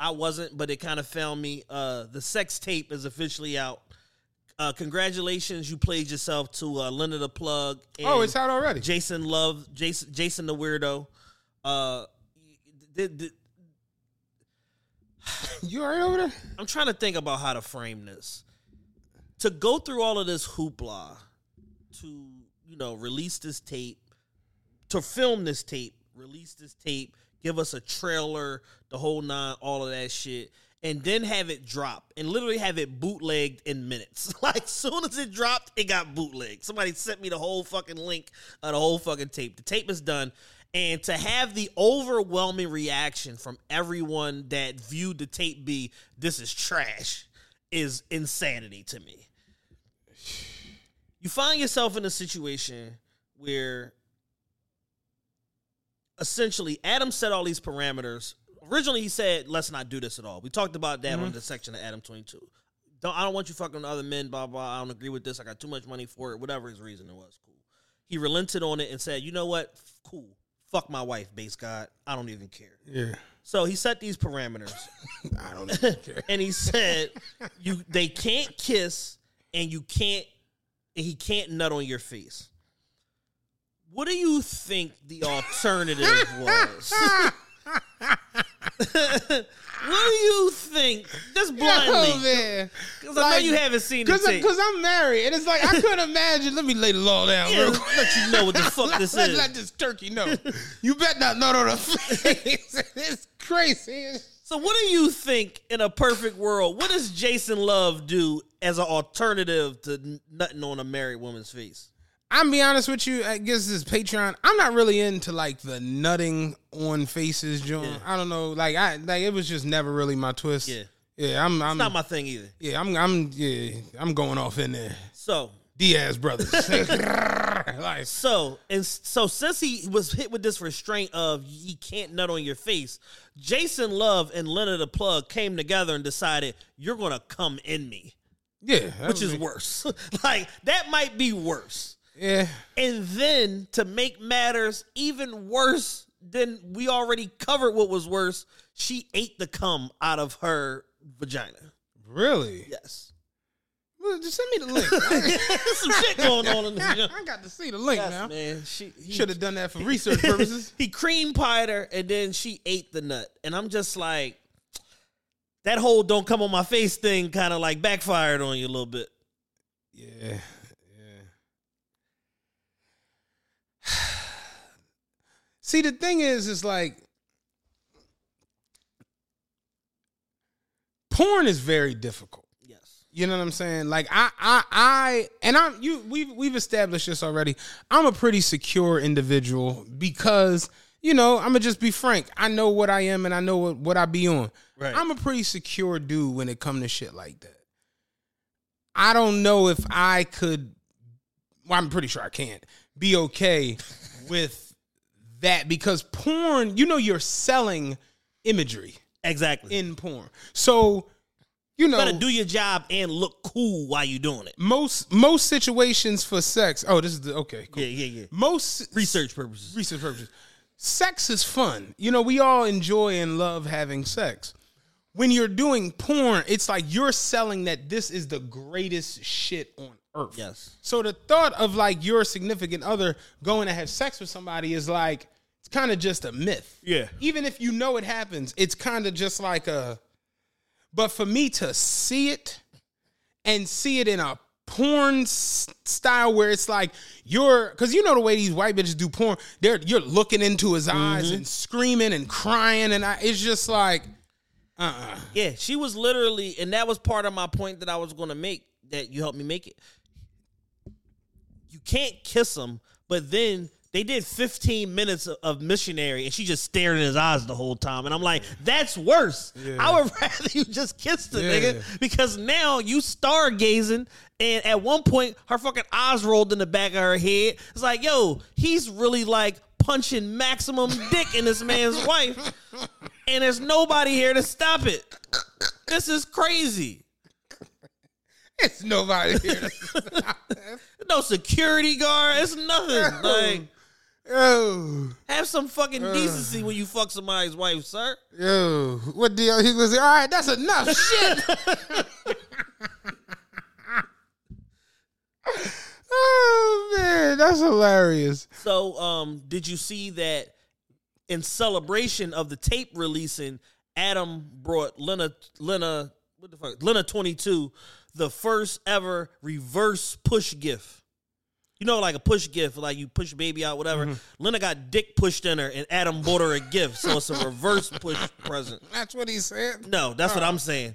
I wasn't, but it kind of found me. Uh, the sex tape is officially out. Uh, congratulations, you played yourself to uh, Lena the Plug. Oh, it's out already. Jason Luv, Jason, Jason the Weirdo. Uh, did, did, You all right over there? I'm trying to think about how to frame this. To go through all of this hoopla, to you know, release this tape, to film this tape, release this tape, give us a trailer, the whole nine, all of that shit, and then have it drop and literally have it bootlegged in minutes. Like as soon as it dropped, it got bootlegged. Somebody sent me the whole fucking link of the whole fucking tape. The tape is done. And to have the overwhelming reaction from everyone that viewed the tape be this is trash is insanity to me. You find yourself in a situation where essentially Adam set all these parameters. Originally, he said, "Let's not do this at all." We talked about that on mm-hmm. the section of Adam Twenty Two. Don't I don't want you fucking other men. Blah blah. I don't agree with this. I got too much money for it. Whatever his reason it was, cool. He relented on it and said, "You know what? Cool. Fuck my wife, BasedGod. I don't even care." Yeah. So he set these parameters, I don't even care. and he said, "You they can't kiss, and you can't, and he can't nut on your face." What do you think the alternative was? what do you think? Just blindly, Oh man. because I know you haven't seen the Cause, I'm married, and it's like I couldn't imagine. Let me lay the law down, Yeah, real quick. let you know what the fuck this let, is. Let this turkey know. you bet not on her face. it's crazy. So, what do you think in a perfect world? What does Jason Luv do as an alternative to n- nutting on a married woman's face? I'm be honest with you. I guess this is Patreon. I'm not really into like the nutting on faces, John. Yeah. I don't know. Like I like it was just never really my twist. Yeah. Yeah, I'm. I'm. It's not my thing either. yeah, I'm. I'm. Yeah, I'm going off in there. So, Diaz brothers. like, so and so since he was hit with this restraint of he can't nut on your face, Jason Luv and Lena the Plug came together and decided you're gonna come in me, yeah, which is be- worse. like that might be worse. Yeah, And then to make matters even worse than we already covered what was worse, she ate the cum out of her vagina. really. Yes. Well, just send me the link. Some shit going on in this. I got to see the link Yes, now. man. She he- Should have done that for research purposes. he cream pied her and then she ate the nut. And I'm just like, that whole don't come on my face thing kind of like backfired on you a little bit. Yeah, See, the thing is, is like porn is very difficult. Yes. You know what I'm saying? Like I, I, I, and I'm you. We've we've established this already. I'm a pretty secure individual because you know I'm gonna just be frank. I know what I am and I know what, what I be on. Right. I'm a pretty secure dude when it come to shit like that. I don't know if I could. Well, I'm pretty sure I can't be okay with that because porn. You know, you're selling imagery Exactly. in porn, so you know you gotta do your job and look cool while you're doing it. most most situations for sex. Oh, this is the okay. Cool. Yeah, yeah, yeah. Most Research purposes. research purposes. Sex is fun. You know, we all enjoy and love having sex. When you're doing porn, it's like you're selling that this is the greatest shit on earth. Yes. So the thought of like your significant other going to have sex with somebody is like it's kind of just a myth. Yeah. Even if you know it happens, it's kind of just like a but for me to see it and see it in a porn style where it's like you're because you know the way these white bitches do porn they're you're looking into his eyes mm-hmm. and screaming and crying and I, it's just like uh-uh Yeah, she was literally, and that was part of my point that I was going to make. That you helped me make it. You can't kiss him, but then they did 15 minutes of, missionary, and she just stared in his eyes the whole time. And I'm like, that's worse. I would rather you just kiss the Yeah. nigga because now you stargazing, and at one point her fucking eyes rolled in the back of her head. It's like, yo, he's really like punching maximum dick in this man's wife and there's nobody here to stop it. This is crazy. It's nobody here No security guard. It's nothing. Like Yo, Have some fucking decency when you fuck somebody's wife, sir. yo, what deal? He was like, all right, that's enough shit. oh man, that's hilarious. So, um, did you see that in celebration of the tape releasing, Adam brought Lena Lena what the fuck Lena twenty two, the first ever reverse push gift. You know, like a push gift, like you push baby out, whatever. Mm-hmm. Lena got dick pushed in her, and Adam bought her a gift, so it's a reverse push present. That's what he said. No, that's what I'm saying.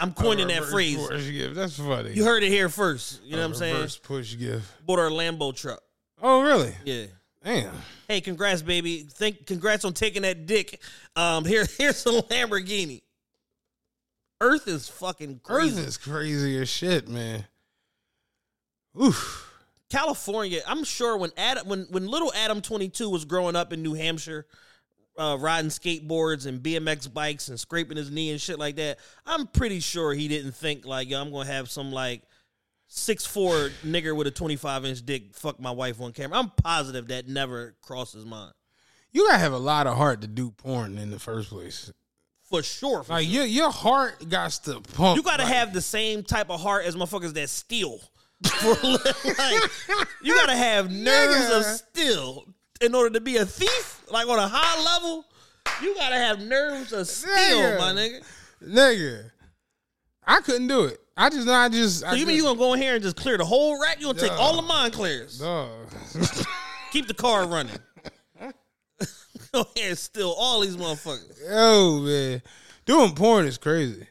I'm coining that Reverse phrase. Push gift. That's funny. You heard it here first. You know what I'm saying? Reverse push gift. Bought her a Lambo truck. Oh really? Yeah. Damn. Hey, congrats, baby. Think congrats on taking that dick. Um, here, here's a Lamborghini. Earth is fucking crazy. Earth is crazy as shit, man. Oof. California, I'm sure when Adam when when little Adam 22 was growing up in New Hampshire, uh, riding skateboards and BMX bikes and scraping his knee and shit like that, I'm pretty sure he didn't think like, yo, I'm gonna have some like six four nigger with a 25 inch dick fuck my wife on camera. I'm positive that never crossed his mind. You gotta have a lot of heart to do porn in the first place. For sure. For Like sure. your your heart got to pump. You gotta like, have the same type of heart as motherfuckers that steal. Like, you gotta have nerves of steel in order to be a thief. Like on a high level, you gotta have nerves of steel, Nigga. my nigga. nigga. I couldn't do it. I just I just. So you mean you gonna go in here and just clear the whole rack? You gonna take all the mine clears, Dog. keep the car running. Go ahead and steal all these motherfuckers. Yo, man, doing porn is crazy.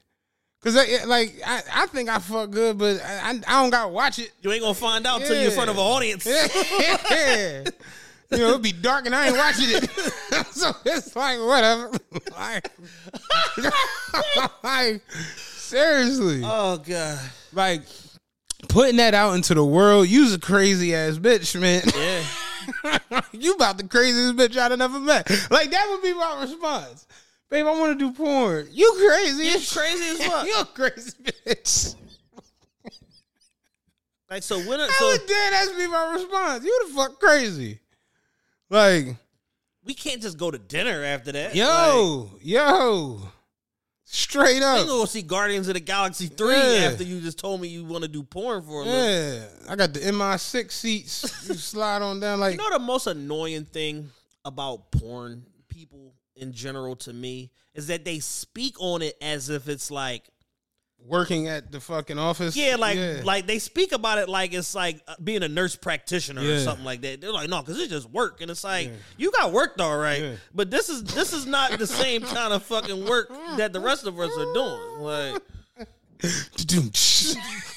Cause I, like I, I think I fuck good, but I, I, don't gotta watch it. You ain't gonna find out till you're in front of an audience. Yeah. You know, it'd be dark and I ain't watching it. so it's like whatever. like, like, seriously. Oh god. like putting that out into the world, you's a crazy ass bitch, man. Yeah. you about the craziest bitch I'd never met. Like that would be my response. Babe, I want to do porn. You crazy. You crazy as fuck. you a crazy bitch. Like so when That so would dead ass be my response. You the fuck crazy. Like, we can't just go to dinner after that. Like, yo, yo. Straight up. ain't gonna see Guardians of the Galaxy 3 Yeah. after you just told me you want to do porn for a little. Yeah. I got the MI6 seats. You slide on down like You know the most annoying thing about porn people in general to me is that they speak on it as if it's like working at the fucking office. yeah, like like they speak about it like it's like uh, being a nurse practitioner or something like that. They're like, no, because it's just work, and it's like you got worked all right, Yeah. but this is this is not the same kind of fucking work that the rest of us are doing. Like,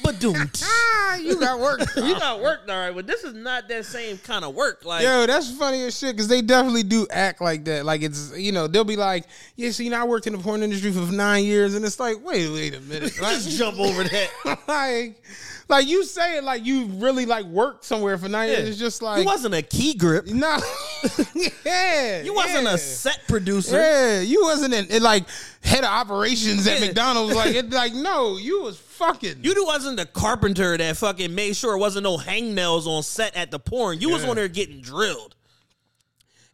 but doom, ah, you got work. you got work, all right, but this is not that same kind of work. Like, Yo, that's funny as shit because they definitely do act like that. Like it's you know they'll be like, yeah, see, you know, I worked in the porn industry for nine years, and it's like, wait, wait a minute, like, just jump over that. like, like you say it like you really like worked somewhere for nine years. It's just like it wasn't a key grip. no, yeah, You wasn't yeah. a set producer. Yeah, you wasn't in, in, like head of operations at McDonald's. Like it, like no, you was fucking. You wasn't the carpenter that fucking made sure it wasn't no hangnails on set at the porn. You was Yeah. on there getting drilled.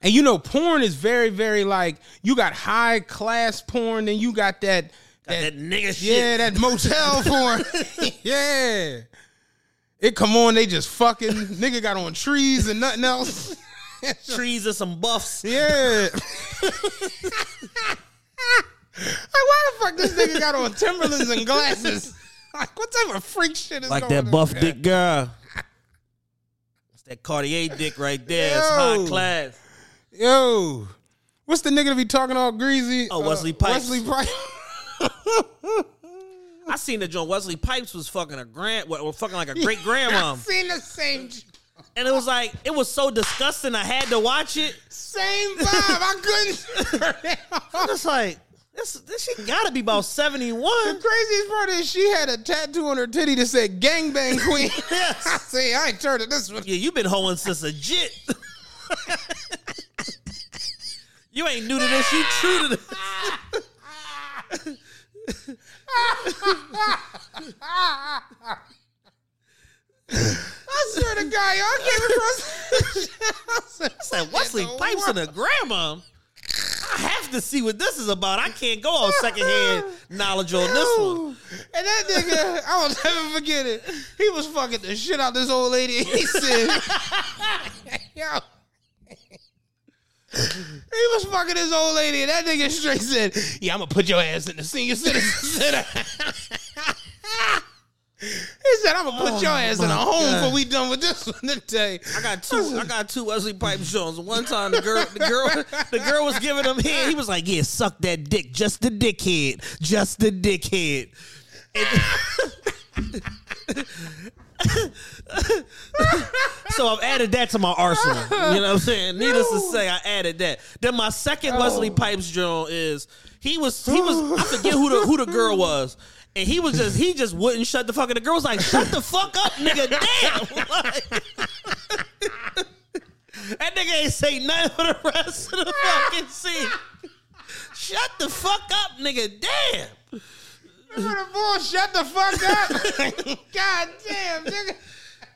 And you know, porn is very, very like you got high class porn, then you got that Got that nigga shit. yeah, that motel porn. yeah. It come on, they just fucking nigga got on trees and nothing else. Trees and some buffs. yeah. like why the fuck this nigga got on Timberlands and glasses? Like what type of freak shit is that? Like going that on? buff dick girl. It's that Cartier dick right there. It's high class. Yo, what's the nigga to be talking all greasy? Oh, Wesley uh, Pipes. Wesley Pipes. I seen the John Wesley Pipes was fucking a grand, well, fucking like a great grandmom, Seen the same and it was like it was so disgusting. I had to watch it. same vibe. I couldn't. I'm just like, this this shit got to be about seventy one. The craziest part is she had a tattoo on her titty that said "Gangbang Queen." I see. I ain't turned to this one. Yeah, you've been hoeing since a jit. you ain't new to this. You true to this. I swear to God, y'all I came across. I said Wesley Pipes and a grandma. I have to see what this is about. I can't go on secondhand knowledge on this one. And that nigga, I will never forget it. He was fucking the shit out this old lady. He said, yo. He was fucking this old lady, and that nigga straight said, Yeah, I'm gonna put your ass in the senior citizen center. He said, I'm gonna put Oh, your ass in a home God. before we done with this one today. I got two. I got two Wesley Pipes Jones. One time the girl, the girl, the girl was giving him head. He was like, "Yeah, suck that dick, just the dickhead, just the dickhead." And- so I've added that to my arsenal. You know what I'm saying? Needless to say, I added that. Then my second Wesley Pipes Jones is he was he was I forget who the who the girl was. And he was just he just wouldn't shut the fuck up. The girl was like, shut the fuck up, nigga. Damn. Like, that nigga ain't say nothing for the rest of the fucking scene. Shut the fuck up, nigga. Damn. Nigga, boy, shut the fuck up. God damn, nigga.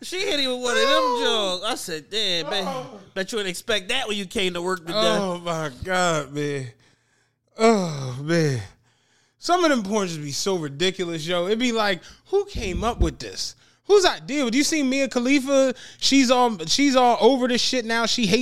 She hit him with one of them oh. jaws. I said, damn, man. Oh. Bet you didn't expect that when you came to work today. Oh my god, man. Oh man. Some of them porns just be so ridiculous, yo. It'd be like, who came up with this? Whose idea? Do you see Mia Khalifa? She's all she's all over this shit now. She hates